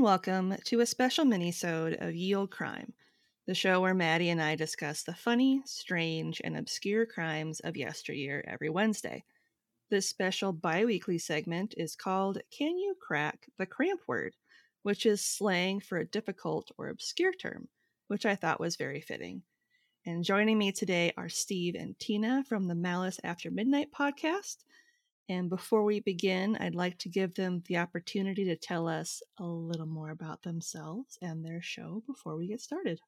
And welcome to a special mini-sode of Ye Olde Crime, the show where Maddie and I discuss the funny, strange, and obscure crimes of yesteryear every Wednesday. This special bi-weekly segment is called Can You Crack the Cramp Word, which is slang for a difficult or obscure term, which I thought was very fitting. And joining me today are Steve and Tina from the Malice After Midnight podcast. And before we begin, I'd like to give them the opportunity to tell us a little more about themselves and their show before we get started.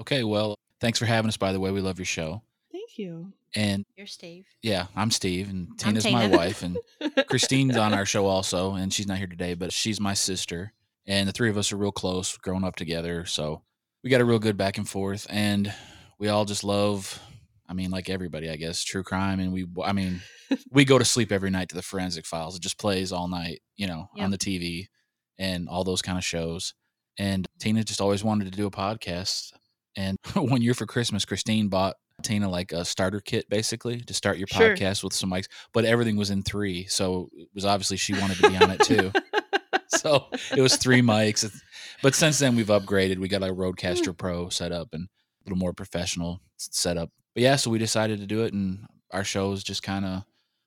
Okay, well, thanks for having us. By the way, we love your show. Thank you. And you're steve yeah, I'm Steve, and Tina's my wife, and Christine's on our show also, and she's not here today, but she's my sister, and the three of us are real close, growing up together, so we got a real good back and forth, and we all just love. I mean, like everybody, I guess, true crime, and we, I mean, we go to sleep every night to the Forensic Files. It just plays all night, you know, Yep. on the TV, and all those kind of shows. And Tina just always wanted to do a podcast. And one year for Christmas, Christine bought Tina like a starter kit basically to start your Sure. podcast with some mics, but everything was in three. So it was obviously she wanted to be on it too. so it was three mics. But since then we've upgraded. We got a RodeCaster mm. Pro set up and a little more professional setup. But yeah, so we decided to do it and our shows just kind of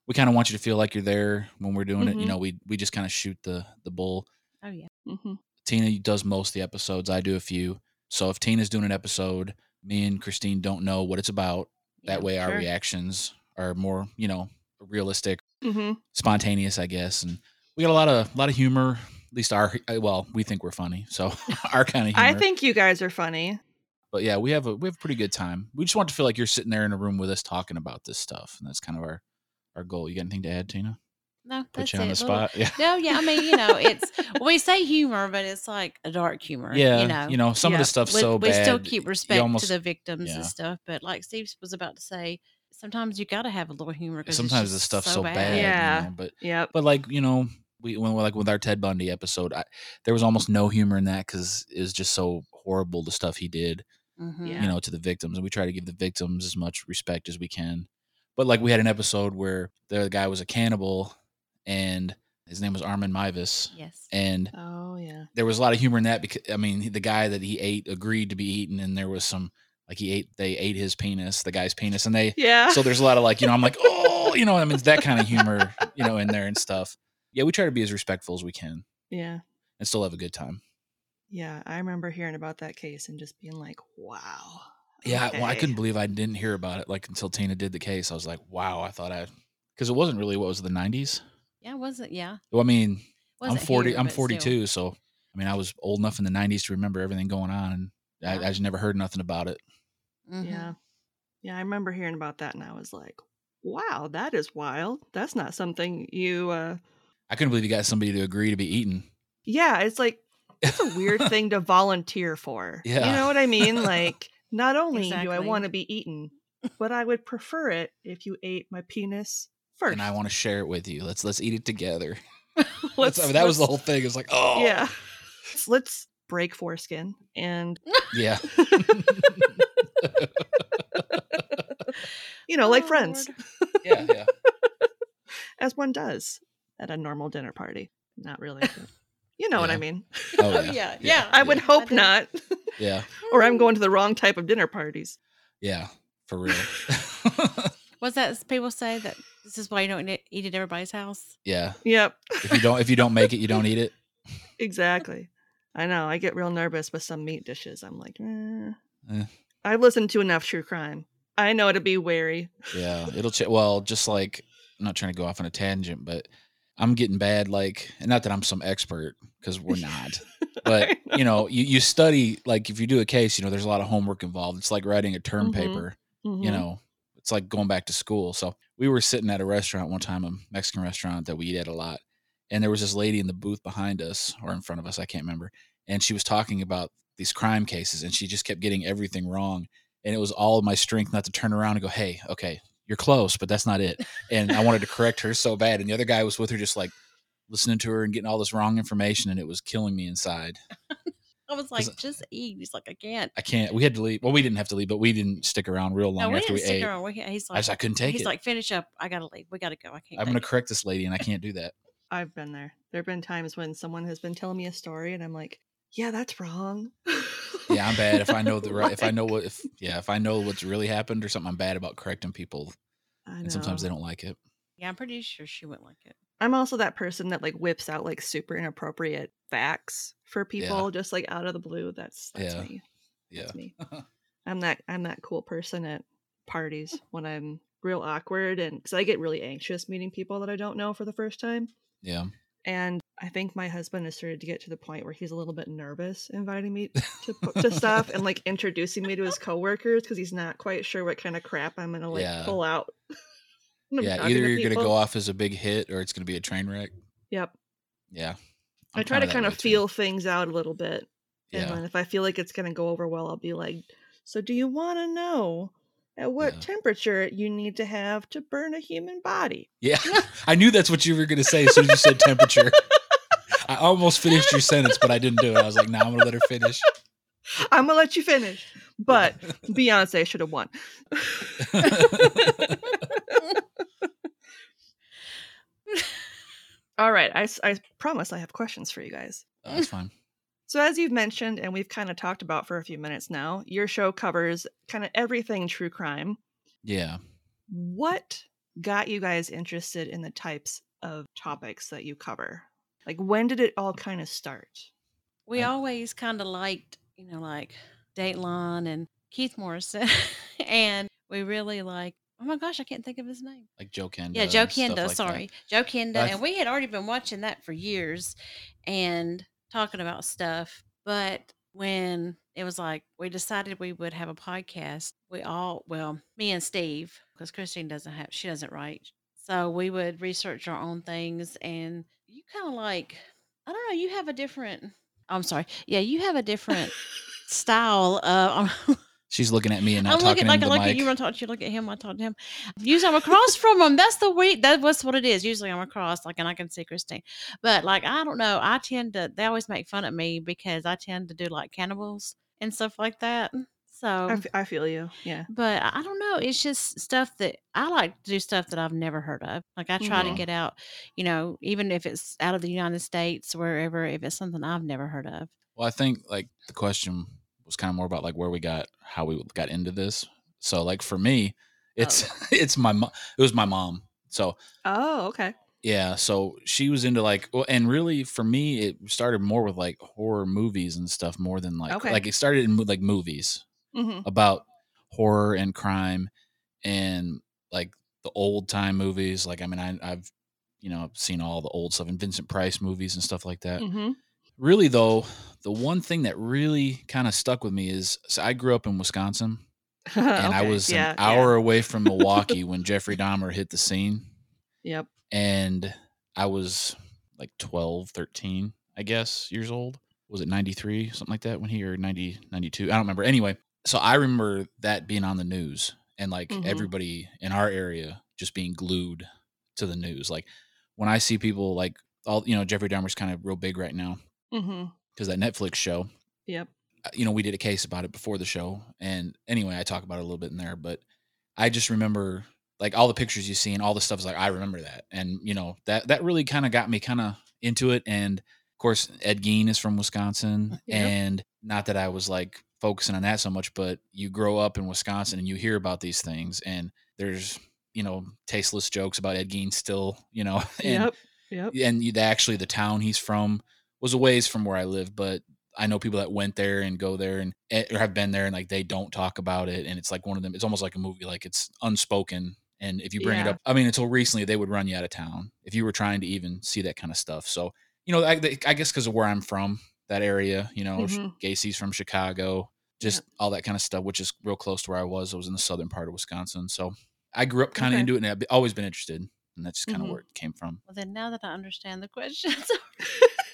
we kind of want you to feel like you're there when we're doing it. You Mhm. know, we we just kind of shoot the the bull oh yeah hmm Tina does most of the episodes. I do a few. So if Tina's doing an episode, me and Christine don't know what it's about. That Yeah, way our sure. reactions are more, you know, realistic, hmm spontaneous, I guess. And we got a lot of a lot of humor. At least our uh, well, we think we're funny. So our kind of humor. I think you guys are funny. But yeah, we have a we have a pretty good time. We just want to feel like you're sitting there in a room with us talking about this stuff. And that's kind of our our goal. You got anything to add, Tina? no Put that's you on it. the Little- spot. Yeah. no yeah i mean you know it's we say humor but it's like a dark humor Yeah. you know you know, some of the stuff we, so we bad. still keep respect almost- to the victims yeah. and stuff but like steve was about to say sometimes you gotta have a little humor 'cause it's Sometimes the just stuff's so, bad. you Yeah. know, but Yep. but like you know we when we like with our ted bundy episode I, there was almost no humor in that because it was just so horrible the stuff he did Mhm. You know to the victims and we try to give the victims as much respect as we can but like we had an episode where the guy was a cannibal and his name was armin Meiwes, yes and Oh yeah. there was a lot of humor in that because i mean the guy that he ate agreed to be eaten and there was some like he ate they ate his penis the guy's penis and they Yeah. so there's a lot of like you know i'm like oh you know i mean that kind of humor you know in there and stuff yeah we try to be as respectful as we can yeah. and still have a good time Yeah. I remember hearing about that case and just being like, wow. yeah well i couldn't believe i didn't hear about it like until tina did the case i was like wow i thought i because it wasn't really what was it, the 90s yeah was it yeah well i mean i'm 40 here, i'm but still. 42 so i mean i was old enough in the 90s to remember everything going on and I, Yeah. I just never heard nothing about it Mhm. Yeah. Yeah, I remember hearing about that and I was like, wow, that is wild. That's not something you uh i couldn't believe you got somebody to agree to be eaten Yeah, it's like it's a weird thing to volunteer for. You know what I mean? Like not only do I want to be eaten, but I would prefer it if you ate my penis first. and i want to share it with you let's let's eat it together Let's- I mean, that was the whole thing it's like oh Yeah. Let's break foreskin and yeah you know, like Oh, friends. Lord. yeah yeah As one does at a normal dinner party. Not really. But you know what I mean. oh oh yeah yeah yeah I would Yeah. hope do. not. yeah or I'm going to the wrong type of dinner parties. yeah for real What's that people say that this is why you don't eat eat at everybody's house? yeah Yep. if you don't if you don't make it you don't eat it Exactly. I know. I get real nervous with some meat dishes. I'm like, eh. Eh. I've listened to enough true crime. I know to be wary. yeah it'll ch- well just like i'm not trying to go off on a tangent but i'm getting bad like and not that i'm some expert because we're not but you know you, you study like if you do a case you know there's a lot of homework involved it's like writing a term Mhm. paper you Mhm. know it's like going back to school so we were sitting at a restaurant one time a mexican restaurant that we eat at a lot and there was this lady in the booth behind us or in front of us i can't remember and she was talking about these crime cases, and she just kept getting everything wrong. And it was all my strength not to turn around and go, "Hey, okay, you're close, but that's not it." And I wanted to correct her so bad, and the other guy was with her, just like listening to her and getting all this wrong information, and it was killing me inside. I was like, just eat. He's like, I can't. I can't. We had to leave. Well, we didn't have to leave, but we didn't stick around real long No, long we after didn't we stick ate. around. We, he's I like, just I couldn't take he's it. He's like, finish up. I gotta leave. We gotta go. I can't. I'm gonna it." correct this lady, and I can't do that. I've been there. There have been times when someone has been telling me a story and I'm like, yeah, that's wrong. Yeah, I'm bad if I know the right. If I know what if yeah, if I know what's really happened or something, I'm bad about correcting people, I and sometimes they don't like it. Yeah, I'm pretty sure she wouldn't like it. I'm also that person that like whips out like super inappropriate facts for people just like out of the blue. That's that's Yeah. me. Yeah, That's me. I'm that I'm that cool person at parties when I'm real awkward and because I get really anxious meeting people that I don't know for the first time. yeah. And I think my husband has started to get to the point where he's a little bit nervous inviting me to to stuff and like introducing me to his coworkers because he's not quite sure what kind of crap I'm gonna like Yeah. pull out. I'm Yeah, either you're gonna people. go off as a big hit or it's gonna be a train wreck. Yep. Yeah, i I'm try to kind of way, too. feel things out a little bit. And Yeah, then if I feel like it's gonna go over well, I'll be like, "So, do you want to know at what Yeah. temperature you need to have to burn a human body?" yeah. I knew that's what you were gonna say as soon as you said temperature. I almost finished your sentence, but I didn't do it. I was like, "No, nah, I'm gonna let her finish." I'm gonna let you finish, but Beyonce should have won. All right, I, s- I promise I have questions for you guys. Oh, that's fine. So, as you've mentioned, and we've kind of talked about for a few minutes now, your show covers kind of everything true crime. Yeah. What got you guys interested in the types of topics that you cover? Like, when did it all kind of start? We I- always kind of liked, you know, like Dateline and Keith Morrison, and we really like. Oh my gosh, I can't think of his name. Like Joe Kenda. Yeah, Joe Kenda. like that. sorry, Joe Kenda, and we had already been watching that for years, and talking about stuff. But when it was like we decided we would have a podcast, we all, well, me and Steve, because Christine doesn't have, she doesn't write, so we would research our own things, and you kind of like, I don't know, you have a different. I'm sorry, yeah, you have a different style. Uh, She's looking at me and not I'm looking talking like I into the look at you. I talk to you. Look at him. I talk to him. Usually I'm across from him. That's the way. That was what it is. Usually I'm across, like, and I can see Christine. But like, I don't know. I tend to. They always make fun of me because I tend to do like cannibals and stuff like that. So, I, f- I feel you. Yeah. but I don't know. It's just stuff that I like to do stuff that I've never heard of. Like I try Mhm. to get out, you know, even if it's out of the United States, wherever, if it's something I've never heard of. Well, I think like the question was kind of more about like where we got how we got into this. So like for me, it's it's my mom. It was my mom. So Oh, okay. yeah, so she was into like well, and really for me it started more with like horror movies and stuff more than like Okay. like it started in like movies hmm about horror and crime and like the old time movies. Like I mean I, I've you know seen all the old stuff and Vincent Price movies and stuff like that hmm really though the one thing that really kind of stuck with me is so i grew up in wisconsin and i was an hour away from milwaukee when jeffrey dahmer hit the scene. Yep. and i was like 12 13 i guess years old. Was it 93 something like that when he or 90 92 i don't remember. Anyway so i remember that being on the news and like Mhm. everybody in our area just being glued to the news. Like when i see people like all you know jeffrey dahmer's kind of real big right now because that netflix show Yep. uh, you know, we did a case about it before the show. And anyway, I talk about it a little bit in there, but I just remember like all the pictures you see and all the stuff is like, I remember that. And, you know, that, that really kind of got me kind of into it. And of course, Ed Gein is from Wisconsin. Yep. And not that I was like focusing on that so much, but you grow up in Wisconsin and you hear about these things and there's, you know, tasteless jokes about Ed Gein still, you know, and, Yep. Yep. and you- the- actually the town he's from was a ways from where I live, but I know people that went there and go there and eh, or have been there and like they don't talk about it and it's like one of them. It's almost like a movie, like it's unspoken. And if you bring it up, I mean, until recently they would run you out of town if you were trying to even see that kind of stuff. So you know, I, I guess because of where I'm from, that area, you know, Mhm. Gacy's from Chicago, just all that kind of stuff, which is real close to where I was. I was in the southern part of Wisconsin, so I grew up kind of Okay. into it, and I've always been interested, and that's just kind of Mhm. where it came from. Well, then now that I understand the questions,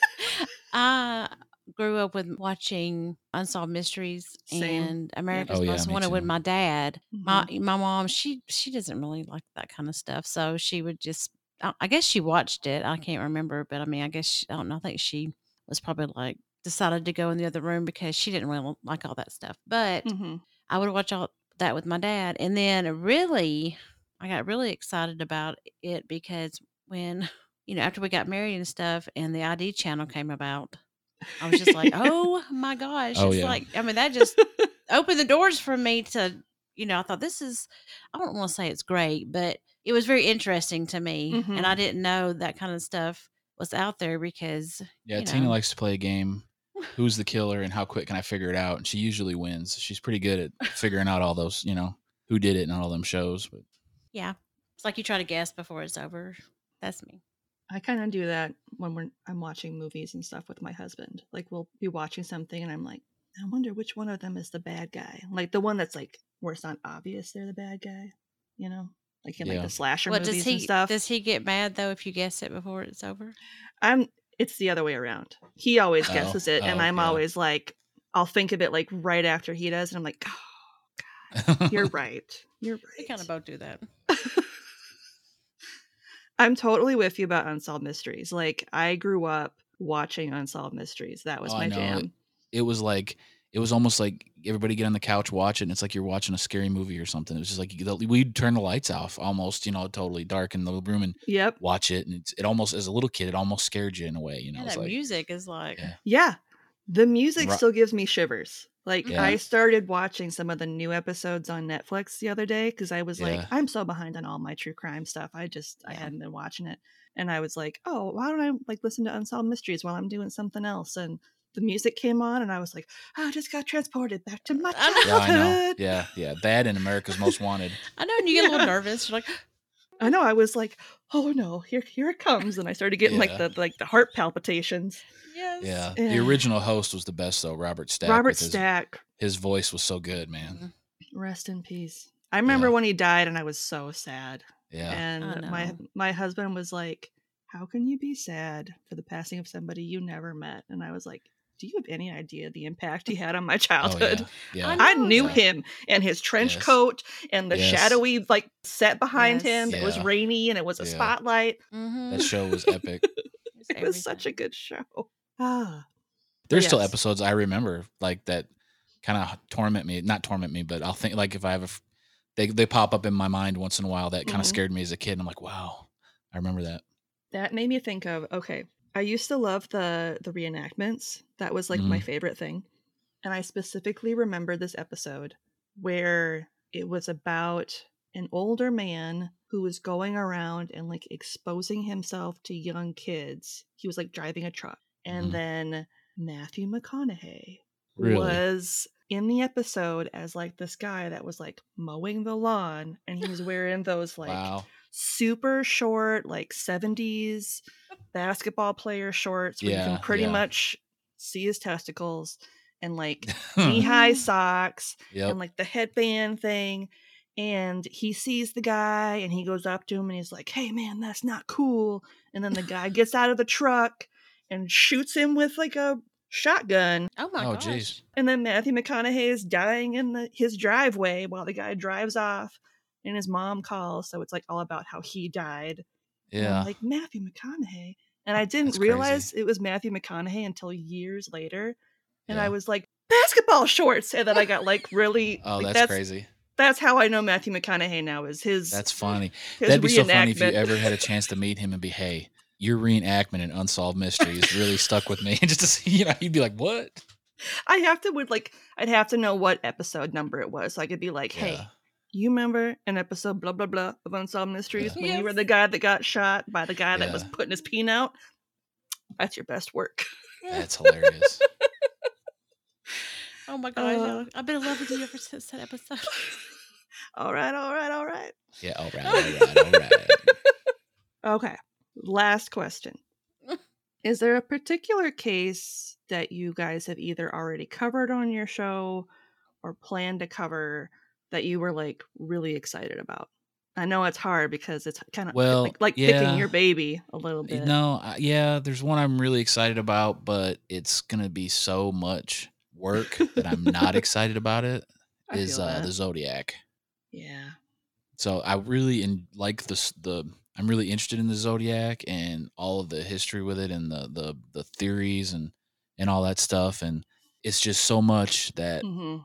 I grew up with watching Unsolved Mysteries Same. and America's Oh, Most me Wanted with my dad. My Mhm. my mom, she she doesn't really like that kind of stuff, so she would just. I I guess she watched it. I can't remember, but I mean, I guess she, I don't know. I think she was probably like decided to go in the other room because she didn't really like all that stuff. But Mhm. I would watch all that with my dad. And then really, I got really excited about it because when, you know, after we got married and stuff and the ID channel came about, I was just like, oh my gosh. Oh, it's yeah. like, I mean, that just opened the doors for me to, you know, I thought this is, I don't want to say it's great, but it was very interesting to me. Mhm. And I didn't know that kind of stuff was out there because, Yeah, you Tina know. likes to play a game. Who's the killer and how quick can I figure it out? And she usually wins. She's pretty good at figuring out all those, you know, who did it and all them shows. But yeah, it's like you try to guess before it's over. That's me. I kind of do that when we're I'm watching movies and stuff with my husband. Like we'll be watching something and I'm like, I wonder which one of them is the bad guy. Like the one that's like where it's not obvious they're the bad guy, you know? Like in like the slasher What movies does he and stuff. does he get mad though if you guess it before it's over? I'm it's the other way around. He always Oh, guesses it and oh, I'm yeah. always like I'll think of it like right after he does and I'm like, oh, God, you're right. You're right. We kind of both do that. I'm totally with you about unsolved mysteries. Like I grew up watching unsolved mysteries. That was Oh, my know. jam. it was like it was almost like everybody get on the couch watch it and it's like you're watching a scary movie or something it was just like we'd turn the lights off almost you know totally dark in the room and Yep. watch it and it's, it almost as a little kid it almost scared you in a way you know Yeah, that like music is like Yeah. Yeah. The music Ru- still gives me shivers. Like Yeah. I started watching some of the new episodes on Netflix the other day because I was like, I'm so behind on all my true crime stuff. I just I Yeah. hadn't been watching it. And I was like, oh, why don't I like listen to Unsolved Mysteries while I'm doing something else? And the music came on and I was like, oh, I just got transported back to my I know. yeah i know childhood. yeah yeah that and america's most wanted I know, and you get a little nervous. You're like, I know. I was like, oh no, here here it comes. And I started getting like the like the heart palpitations. yes. yeah Yeah. the original host was the best though robert stack Robert with his, Stack, his voice was so good man mm-hmm. rest in peace. I remember Yeah. when he died and I was so sad. yeah and my know. my husband was like how can you be sad for the passing of somebody you never met and i was like do you have any idea the impact he had on my oh childhood yeah, I. I, knew Yeah. him and his trench Yes. coat and the Yes. shadowy like set behind him Yes. that was rainy and it was a Yeah. spotlight Mm-hmm. that show was epic it was such a good show ah There's still episodes I remember like that kind of torment me. Not torment me, but I'll think like if I have a, f- they they pop up in my mind once in a while that kind of Mhm. scared me as a kid. And I'm like, wow, I remember that. that made me think of okay i used to love the the reenactments that was like my Mhm. favorite thing and i specifically remember this episode where it was about an older man who was going around and like exposing himself to young kids he was like driving a truck and Mhm. then matthew mcconaughey Really? was in the episode as like this guy that was like mowing the lawn and he was wearing those like wow. Super short, like 70s basketball player shorts where you can pretty yeah. much see his testicles and like knee high socks yep. and like the headband thing. And he sees the guy and he goes up to him and he's like, Hey man, that's not cool. And then the guy gets out of the truck and shoots him with like a shotgun. Oh my oh, gosh. jeez. And then Matthew McConaughey is dying in the, his driveway while the guy drives off and his mom calls. So it's like all about how he died. Yeah. like Matthew McConaughey. And I didn't That's crazy. realize it was Matthew McConaughey until years later. And I was like, basketball shorts. And then I got like really Oh, like, that's, crazy. That's how I know Matthew McConaughey now is his That's funny. his That'd be so funny if you ever had a chance to meet him and be, hey, your reenactment in Unsolved Mysteries really stuck with me. And just to see, you know, you'd be like, what? I have to would like I'd have to know what episode number it was. So I could be like, hey, Yeah. You remember an episode blah blah blah of Unsolved Mysteries Yeah. when you were the guy that got shot by the guy that was putting his peen out? That's your best work. That's hilarious. Oh my god, Uh, I've been in love with you ever since that episode. all right, all right, all right. yeah. All right. All right. All right. Okay. Last question. Is there a particular case that you guys have either already covered on your show or plan to cover that you were like really excited about? I know it's hard because it's kind of Well, like, like yeah. picking your baby a little bit. No, I- yeah, there's one I'm really excited about, but it's gonna be so much work that I'm not excited about it. I Is uh, the Zodiac? yeah. So I really in, like the the I'm really interested in the Zodiac and all of the history with it and the the the theories and and all that stuff and it's just so much that hmm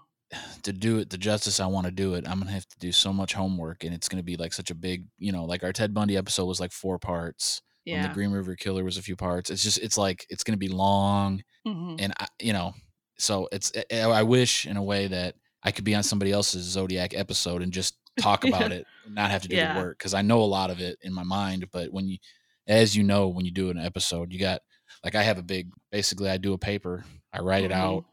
to do it the justice I want to do it, I'm gonna have to do so much homework and it's gonna be like such a big, you know, like our Ted Bundy episode was like four parts. And Yeah. the Green River Killer was a few parts. It's just it's like it's gonna be long hmm and I, you know, so it's I I wish in a way that I could be on somebody else's Zodiac episode and just talk about it, and not have to do Yeah. the work because I know a lot of it in my mind. But when you, as you know, when you do an episode, you got like I have a big. Basically, I do a paper, I write it Mhm. out.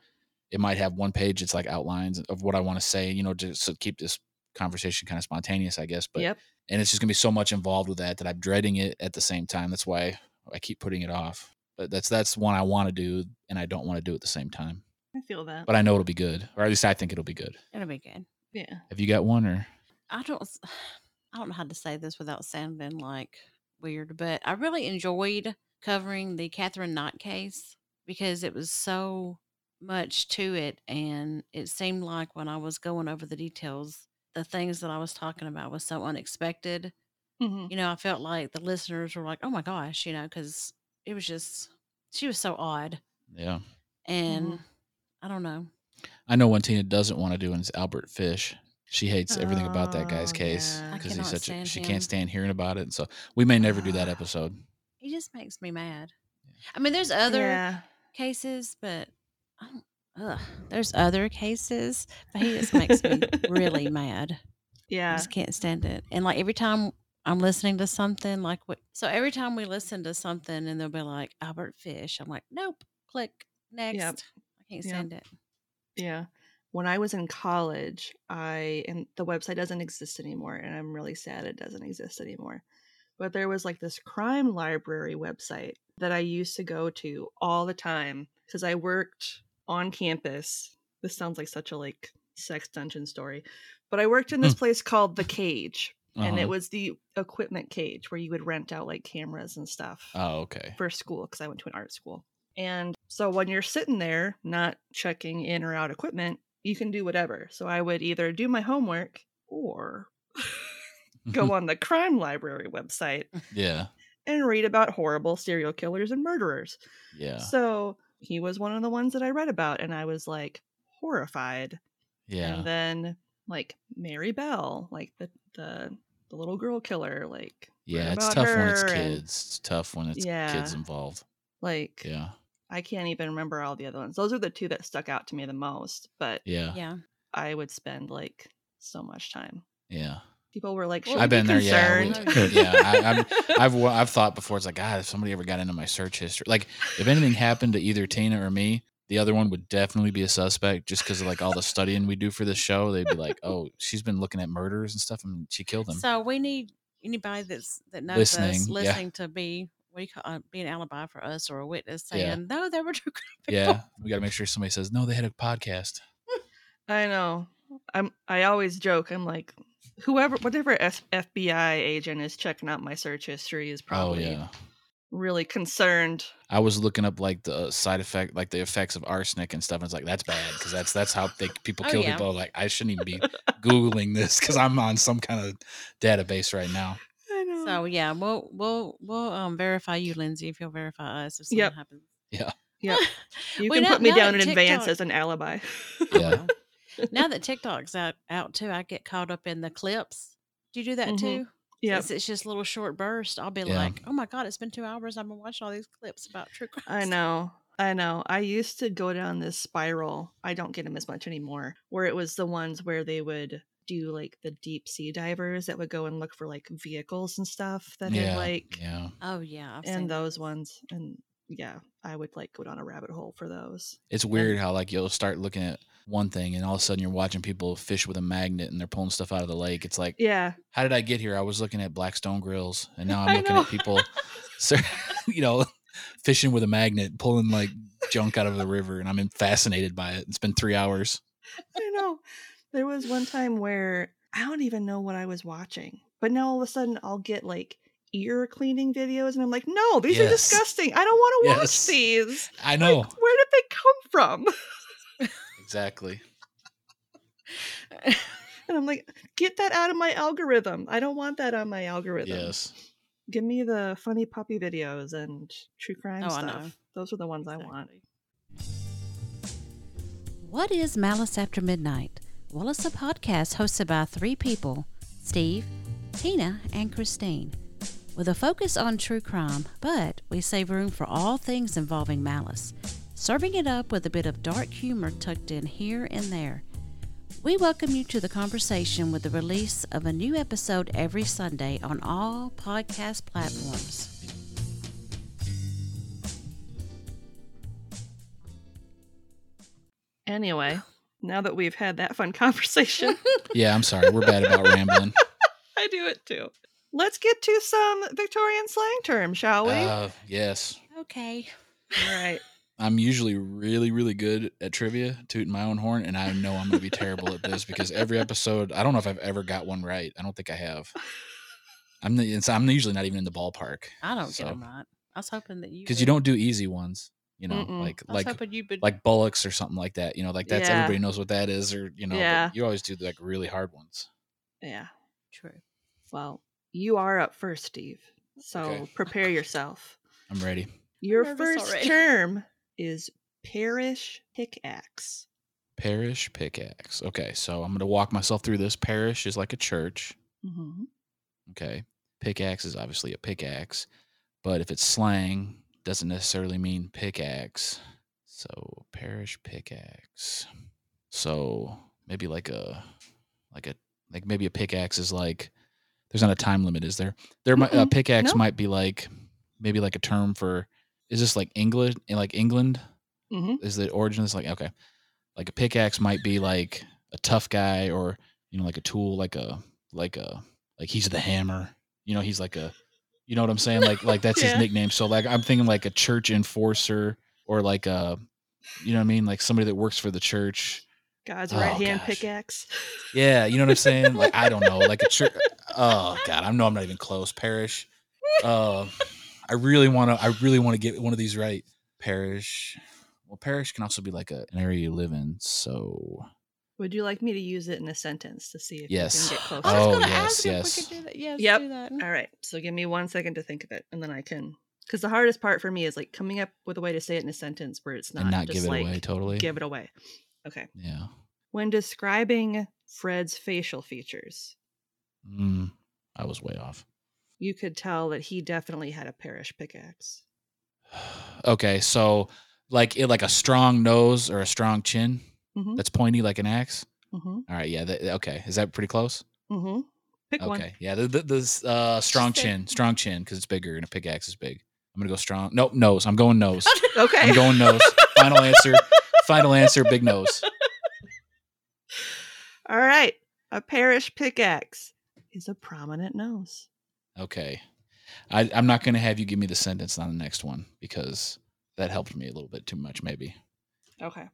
It might have one page. It's like outlines of what I want to say. You know, just to keep this conversation kind of spontaneous, I guess. But yep. and it's just gonna be so much involved with that that I'm dreading it at the same time. That's why I keep putting it off. But that's that's one I want to do, and I don't want to do at the same time. I feel that. But I know it'll be good, or at least I think it'll be good. It'll be good. yeah. Have you got one or? I don't s- I don't know how to say this without sounding like weird, but I really enjoyed covering the Katherine Knight case because it was so much to it and it seemed like when I was going over the details, the things that I was talking about was so unexpected. hmm You know, I felt like the listeners were like, "Oh my gosh," you know, because it was just she was so odd Yeah, and I don't know. I know one Tina doesn't want to do, it's Albert Fish. She hates everything about that guy's Oh, case yeah. Because he's cannot such a she him. can't stand hearing about it, and so we may never do that episode. He just makes me mad. I mean, there's other Yeah. cases, but ugh, there's other cases, but he just makes me really mad. Yeah. I just can't stand it. And like every time I'm listening to something, like what, so every time we listen to something and they'll be like Albert Fish, I'm like, nope, click next. I can't Yep. stand it. Yeah. When I was in college, I and the website doesn't exist anymore, and I'm really sad it doesn't exist anymore. But there was like this crime library website that I used to go to all the time because I worked on campus. This sounds like such a like sex dungeon story, but I worked in this place called the Cage, and Uh-huh. it was the equipment cage where you would rent out like cameras and stuff Oh, okay. for school because I went to an art school. And so when you're sitting there not checking in or out equipment, you can do whatever. So I would either do my homework or go on the crime library website yeah, and read about horrible serial killers and murderers. yeah, So he was one of the ones that I read about and I was like horrified. yeah. And then like Mary Bell, like the the the little girl killer, like Yeah, it's about tough when it's her and, kids. It's tough when it's yeah, kids involved. like Yeah, I can't even remember all the other ones. Those are the two that stuck out to me the most. But yeah, Yeah. I would spend like so much time. yeah. People were like, "Should I've we been be there. Yeah, we- yeah. I, I'm, I've I've thought before. It's like God, if somebody ever got into my search history, like if anything happened to either Tina or me, the other one would definitely be a suspect, just because of like all the studying we do for this show. They'd be like, "Oh, she's been looking at murders and stuff, and she killed them." So we need anybody that's that knows Listening, us yeah. listening to be We do call uh, be an alibi for us or a witness saying Yeah. no, they were true crime people. yeah, we got to make sure somebody says no. They had a podcast. I know. I'm. I always joke. I'm like, whoever, whatever F- FBI agent is checking out my search history is probably oh yeah. really concerned. I was looking up like the side effect, like the effects of arsenic and stuff. And it's like that's bad because that's that's how they people Oh, kill yeah. people. Like I shouldn't even be googling this because I'm on some kind of database right now. I know. So yeah, we'll we'll we'll um verify you, Lindsay, if you'll verify us if something Yep. happens. Yeah, Yeah. You can now- put me down that in advance as an alibi. Yeah. Now that TikTok's out out too, I get caught up in the clips. Do you do that Mhm. too? Yep. It's, it's just little short bursts. I'll be Yeah. like, oh my god, it's been two hours. I've been watching all these clips about true crime. I know. I know. I used to go down this spiral. I don't get them as much anymore. Where it was the ones where they would do like the deep sea divers that would go and look for like vehicles and stuff that yeah, had like yeah. Oh yeah, I've and those ones and yeah, I would like go down a rabbit hole for those. It's weird how like you'll start looking at one thing and all of a sudden you're watching people fish with a magnet and they're pulling stuff out of the lake. It's like, Yeah. how did I get here? I was looking at Blackstone grills and now I'm looking at people, sir, you know, fishing with a magnet, pulling like junk out of the river, and I'm fascinated by it. It's been three hours. I know. There was one time where I don't even know what I was watching, But now all of a sudden I'll get like ear cleaning videos and I'm like, no, these are disgusting. I don't want to watch these. I know Like, where did they come from? Exactly. And I'm like, get that out of my algorithm. I don't want that on my algorithm. Yes. Give me the funny puppy videos and true crime Oh, I stuff. know. Those are the ones I want. What is Malice After Midnight? Well, it's a podcast hosted by three people Steve, Tina, and Christine, with a focus on true crime, but we save room for all things involving malice, serving it up with a bit of dark humor tucked in here and there. We welcome you to the conversation with the release of a new episode every Sunday on all podcast platforms. Anyway, now that we've had that fun conversation, Yeah, I'm sorry. We're bad about rambling. I do it too. Let's get to some Victorian slang terms, shall we? Uh, yes. Okay. All right. I'm usually really, really good at trivia, tooting my own horn, and I know I'm going to be terrible at this because every episode, I don't know if I've ever got one right. I don't think I have. I'm the, it's- I'm usually not even in the ballpark I don't So- get them right. I was hoping that you because you don't do easy ones. You know, Mm-mm. like like hoping you would. like bullocks or something like that. You know, like that's Yeah. everybody knows what that is, or you know, Yeah. you always do like really hard ones. Yeah. True. Well, you are up first, Steve. So Okay. prepare yourself. I'm ready. Your nervous first already. term is parish pickaxe. Parish pickaxe. Okay, so I'm going to walk myself through this. Parish is like a church. Mm-hmm. Okay. Pickaxe is obviously a pickaxe, but if it's slang, doesn't necessarily mean pickaxe. So parish pickaxe. So maybe like a like a like maybe a pickaxe is like there's not a time limit, is there? There might a pickaxe no. might be like maybe like a term for is this like England like England? Mm-hmm. Is the origin is like okay. Like a pickaxe might be like a tough guy or you know like a tool like a like a like he's the hammer you know he's like a you know what i'm saying like like that's Yeah. his nickname so like i'm thinking like a church enforcer or like a you know what i mean like somebody that works for the church God's Oh, right hand gosh. pickaxe. yeah you know what i'm saying like i don't know like a church oh god i know i'm not even close parish uh i really want to i really want to get one of these right parish well parish can also be like a, an area you live in so Would you like me to use it in a sentence to see if Yes. you can get close? I was Oh, gonna yes, ask if yes. we could do that. Yes, Yep. do that. All right. So give me one second to think of it, and then I can. Because the hardest part for me is like coming up with a way to say it in a sentence where it's not and not just give it like away totally give it away. Okay. yeah When describing Fred's facial features, mm, i was way off you could tell that he definitely had a parish pickaxe. okay, so like it like a strong nose or a strong chin Mhm. that's pointy like an axe. Mm-hmm. All right, yeah. That, okay, is that pretty close? Mm-hmm. Pick okay, one. yeah. The, the, the uh, strong Just say- chin, strong chin, because it's bigger and a pickaxe is big. I'm gonna go strong. Nope, nose. I'm going nose. Okay. I'm going nose. Final answer. Final answer. Big nose. All right. A parish pickaxe is a prominent nose. Okay, I, I'm not gonna have you give me the sentence on the next one because that helped me a little bit too much, maybe. Okay.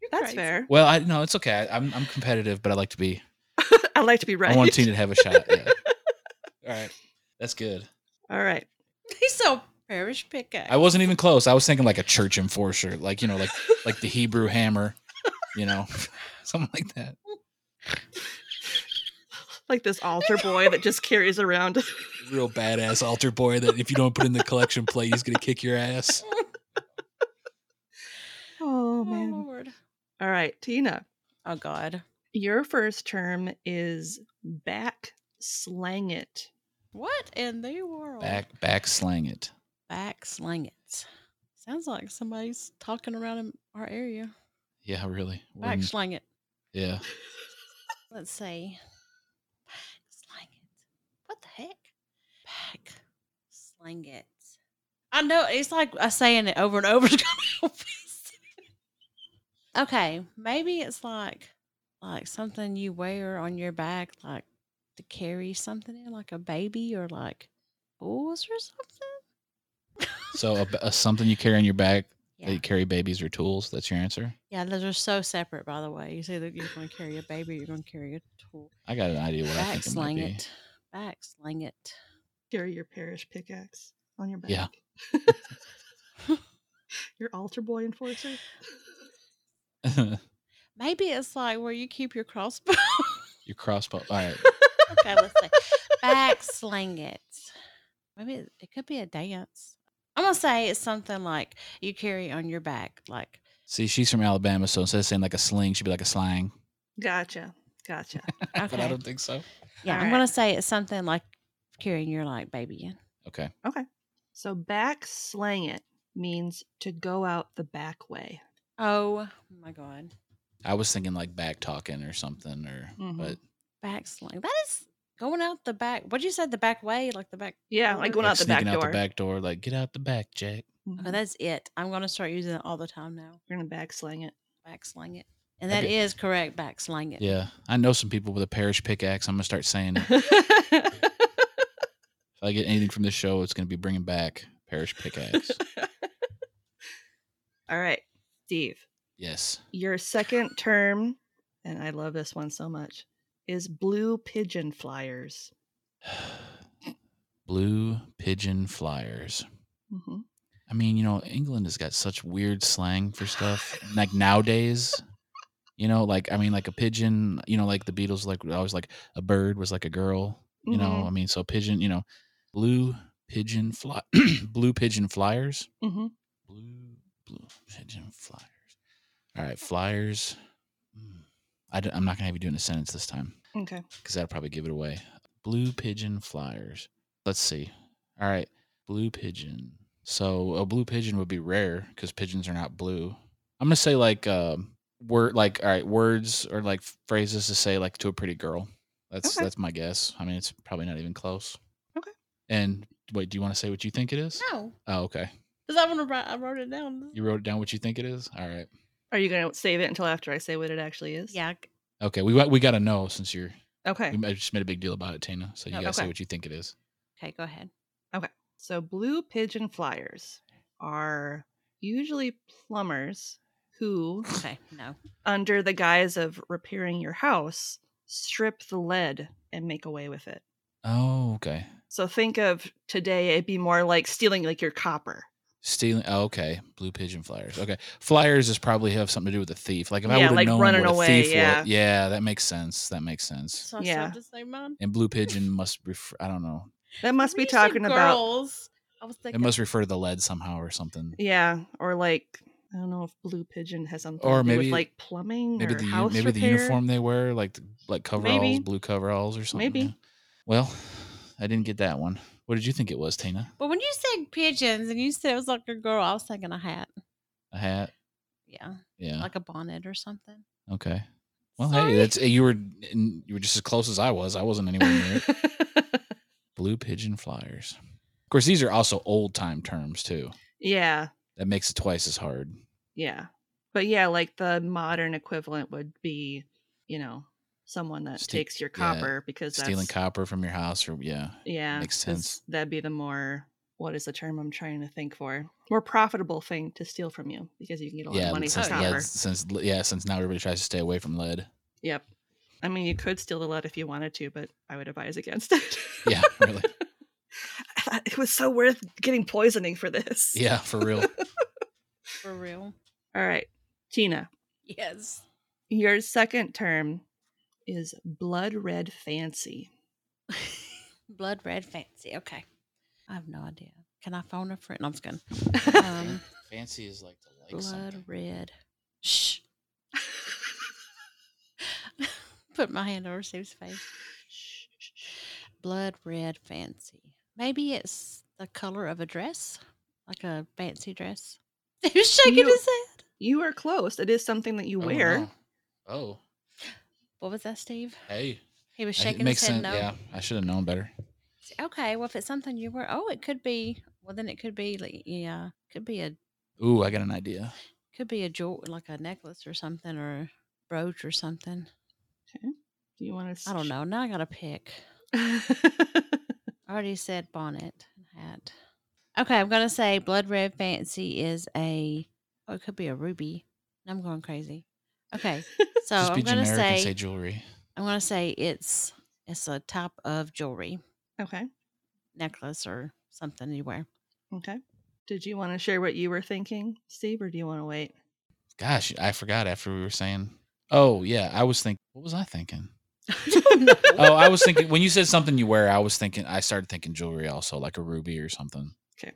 You're That's crazy. fair. Well, I no, it's okay. I, I'm I'm competitive, but I like to be. I like to be right. I want Tina to have a shot. Yeah. All right, that's good. All right. He's so parish pickaxe. I wasn't even close. I was thinking like a church enforcer, like you know, like like the Hebrew hammer, you know, something like that. Like this altar boy that just carries around. Real badass altar boy that if you don't put in the collection plate, he's gonna kick your ass. Oh, Oh. Lord. All right, Tina. Oh, God. Your first term is back slang it. What in the world? Back back slang it. Back slang it. Sounds like somebody's talking around in our area. Yeah, really. We're Back slang it. yeah. Let's see. Back slang it. What the heck? Back slang it. I know it's like us saying it over and over is gonna help us. okay, maybe it's like like something you wear on your back, like to carry something in, like a baby or like tools or something. So a, a something you carry on your back that you carry babies or tools. That's your answer. yeah, those are so separate. By the way, you say that you're going to carry a baby, or you're going to carry a tool. I got an idea what I Back think it might slang be. it. back sling it. Carry your parish pickaxe on your back. Yeah. your altar boy enforcer. Maybe it's like where you keep your crossbow. Your crossbow. All right. okay, let's say back sling it. Maybe it, it could be a dance. I'm gonna say it's something like you carry on your back, like See, she's from Alabama, so instead of saying like a sling, she'd be like a slang. Gotcha. Gotcha. But I don't think so. yeah. I'm Alright. gonna say it's something like carrying your like baby in. Okay. Okay. So back slang it means to go out the back way. Oh my god, I was thinking like back talking or something, or Mhm. but back sling. That is going out the back. What'd you say? The back way, like the back. Yeah, like going like out the back sneaking out door. the back door, like get out the back, Jack. Mhm. Okay, that's it. I'm gonna start using it all the time now. You're gonna back slang it. Back sling it, and that Okay. is correct. Back sling it. Yeah, I know some people with a parish pickaxe. I'm gonna start saying it. I get anything from this show, it's gonna be bringing back parish pickaxe. All right, Steve. yes. Your second term, and I love this one so much, is blue pigeon flyers. Blue pigeon flyers. hmm I mean, you know, England has got such weird slang for stuff. Like nowadays, you know, like I mean, like a pigeon. You know, like the Beatles, like always like a bird was like a girl. You know, Mhm. I mean, so pigeon. You know, blue pigeon fly, blue pigeon flyers. hmm Blue blue pigeon flyers. All right, flyers. Mm, I d- I'm not gonna have you doing a sentence this time Okay. because that'll probably give it away. Blue pigeon flyers. Let's see. All right, blue pigeon. So a blue pigeon would be rare because pigeons are not blue. I'm gonna say like um word like all right words or like phrases to say like to a pretty girl. That's Okay. that's my guess. I mean it's probably not even close. Okay. And wait, do you want to say what you think it is? No, Oh, okay. because I want to write. I wrote it down. You wrote it down what you think it is. All right. Are you gonna save it until after I say what it actually is? Yeah. Okay. We we got to know since you're Okay. we just made a big deal about it, Tina. So you Oh, got to say what you think it is. Okay. Go ahead. Okay. So blue pigeon flyers are usually plumbers who, Okay. No. under the guise of repairing your house, strip the lead and make away with it. Oh, okay. So think of today, it'd be more like stealing like your copper. Stealing. Oh, okay. Blue pigeon flyers. Okay. Flyers is probably have something to do with a thief. Like if I would have like known running what a away, thief yeah. was. Yeah, that makes sense. That makes sense. So Yeah. yeah. to say mine. And blue pigeon must refer. I don't know. That must be When you said talking about. I was It must refer to the lead somehow or something. yeah, or like, I don't know if blue pigeon has something Or to do maybe- with like plumbing Maybe or the house maybe the uniform they wear, like like coveralls, Maybe. blue coveralls or something. Maybe. Well, I didn't get that one. What did you think it was, Tina? But when you said pigeons and you said it was like a girl, I was thinking a hat. A hat? Yeah, Yeah. like a bonnet or something. Okay. Well, Sorry. hey, that's you were you were just as close as I was. I wasn't anywhere near it. Blue pigeon flyers. Of course, these are also old time terms too. yeah, That makes it twice as hard. yeah. But yeah, like the modern equivalent would be, you know, someone that Ste- takes your yeah, copper because Stealing copper from your house, or yeah, Yeah, Makes 'cause sense. That'd be the more what is the term I'm trying to think for? More profitable thing to steal from you because you can get a lot yeah. of money for Since yeah. copper. lead, since yeah, since now everybody tries to stay away from lead. Yep. I mean, you could steal the lead if you wanted to, but I would advise against it. Yeah, really. It was so worth getting poisoning for this. Yeah, for real. For real. All right, Tina, Yes. your second term is blood red fancy. Blood red fancy. Okay. I have no idea. Can I phone a friend? No, I'm just kidding. Um, Fancy is like the like blood something. red. Shh. Put my hand over Steve's face. Blood red fancy. Maybe it's the color of a dress, like a fancy dress. He was shaking You- his head. You are close. It is something that you Oh, wear. no. Oh, What was that, Steve? hey. He was shaking it makes his head sense. no. Yeah, I should have known better. Okay, well, if it's something you wear, oh, it could be. Well, then it could be like yeah, could be a Ooh, I got an idea. could be a jewel like a necklace or something or a brooch or something. Okay. Do you want to? I don't know. Now I gotta pick. I already said bonnet and hat. Okay, I'm gonna say blood red fancy is a. Oh, it could be a ruby. I'm going crazy. Okay, so Just I'm gonna say, and say jewelry. I'm gonna say it's It's a type of jewelry, Okay. necklace or something you wear. Okay. Did you want to share what you were thinking, Steve, or do you want to wait? Gosh, I forgot after we were saying. Oh yeah, I was thinking. What was I thinking? Oh, I was thinking when you said something you wear. I was thinking. I started thinking jewelry also, like a ruby or something. Okay.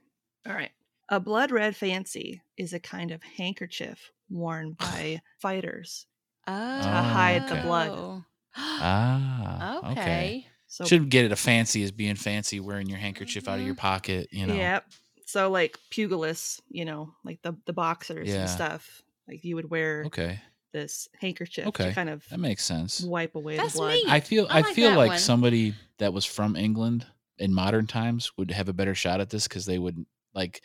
All right. A blood red fancy is a kind of handkerchief worn by fighters. Oh. hide the blood. Ah, okay. okay. So Should get it a fancy as being fancy, wearing your handkerchief out of your pocket. You know. Yep. So like pugilists, you know, like the the boxers Yeah. and stuff. Like you would wear Okay, this handkerchief Okay. to kind of that makes sense. wipe away That's the blood. neat. I feel. I I, like feel like one. somebody that was from England in modern times would have a better shot at this because they would like.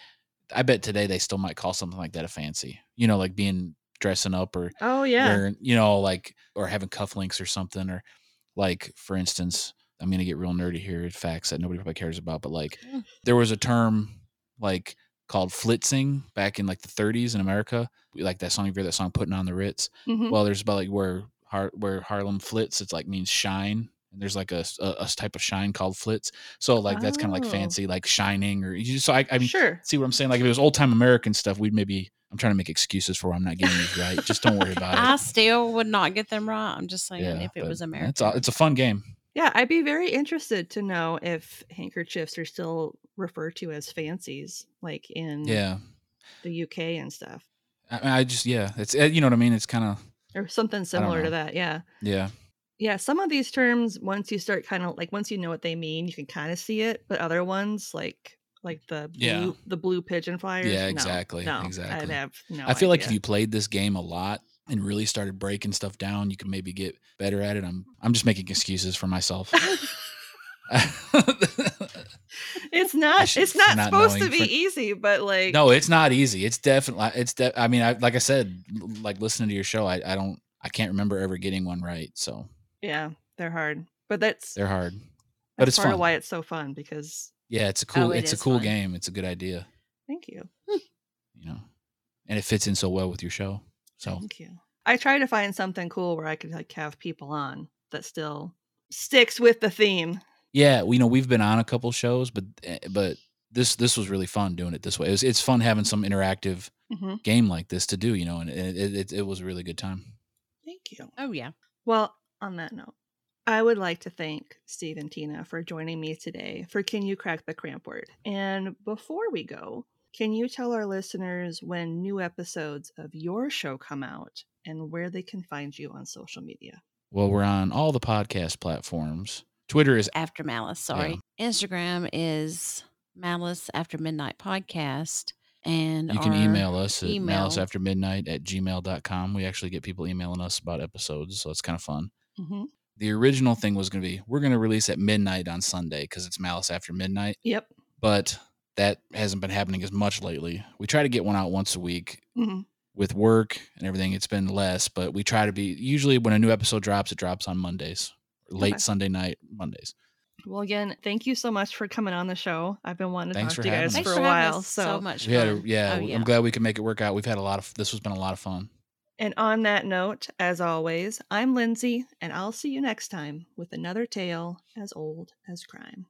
I bet today they still might call something like that a fancy. You know, like being dressing up or Oh yeah. wearing, you know, like or having cufflinks or something, or like for instance, I'm gonna get real nerdy here. Facts that nobody probably cares about, but like there was a term like called flitzing back in like the 30s in America. Like that song, you hear that song "Putting on the Ritz." Mhm. Well, there's about like where Har- where Harlem flits. It's like means shine. And there's like a a type of shine called flits. So like that's kind of like Oh. fancy, like shining or you. So I, I mean, sure. see what I'm saying? Like if it was old time American stuff, we'd maybe. I'm trying to make excuses for why I'm not getting these right. Just don't worry about I it. I still would not get them right. I'm just saying if it was American. It's a, it's a fun game. Yeah, I'd be very interested to know if handkerchiefs are still referred to as fancies, like in Yeah. the UK and stuff, I, I just yeah. It's uh, you know what I mean. It's kind of or something similar to that. Yeah. yeah. Yeah, some of these terms, once you start kind of like once you know what they mean, you can kind of see it. But other ones, like like mm, the blue, Yeah. the blue pigeon flyers, Yeah, no, exactly, no, I'd exactly. have no. I feel like if you played this game a lot and really started breaking stuff down, you could maybe get better at it. I'm I'm just making excuses for myself. it's not should- it's not not supposed to be for- easy, but like no, it's not easy. It's definitely it's de- I mean, I like I said, like listening to your show, I, I don't I can't remember ever getting one right. So yeah, they're hard. But that's they're hard. that's but it's part fun. of why it's so fun because Yeah, it's a cool Oh, it it's a cool fun. game. It's a good idea, thank you, you know. And it fits in so well with your show. So thank you. I try to find something cool where I could like have people on that still sticks with the theme. Yeah, we you know we've been on a couple shows, but eh, but this this was really fun doing it this way. It was, it's fun having some interactive hmm game like this to do, you know, and it it, it, it was a really good time. Thank you. oh yeah. Well, on that note, I would like to thank Steve and Tina for joining me today for Can You Crack the Cramp Word? And before we go, can you tell our listeners when new episodes of your show come out and where they can find you on social media? Well, we're on all the podcast platforms. Twitter is After Malice, sorry. Instagram is Malice After Midnight Podcast. And you can email us at email- maliceaftermidnight at gmail.com. We actually get people emailing us about episodes, so it's kind of fun. Mm-hmm. The original thing was going to be we're going to release at midnight on Sunday because it's Malice After Midnight, Yep. but that hasn't been happening as much lately. We try to get one out once a week. hmm With work and everything, it's been less, but we try to be usually when a new episode drops, it drops on Mondays, late Okay. Sunday night, Mondays. Well, again, thank you so much for coming on the show. I've been wanting to Thanks talk to you guys us. for for a having while. us. So, so much We had a, yeah, Oh, I'm glad we could make it work out. We've had a lot of this has been a lot of fun. And on that note, as always, I'm Lindsay, and I'll see you next time with another tale as old as crime.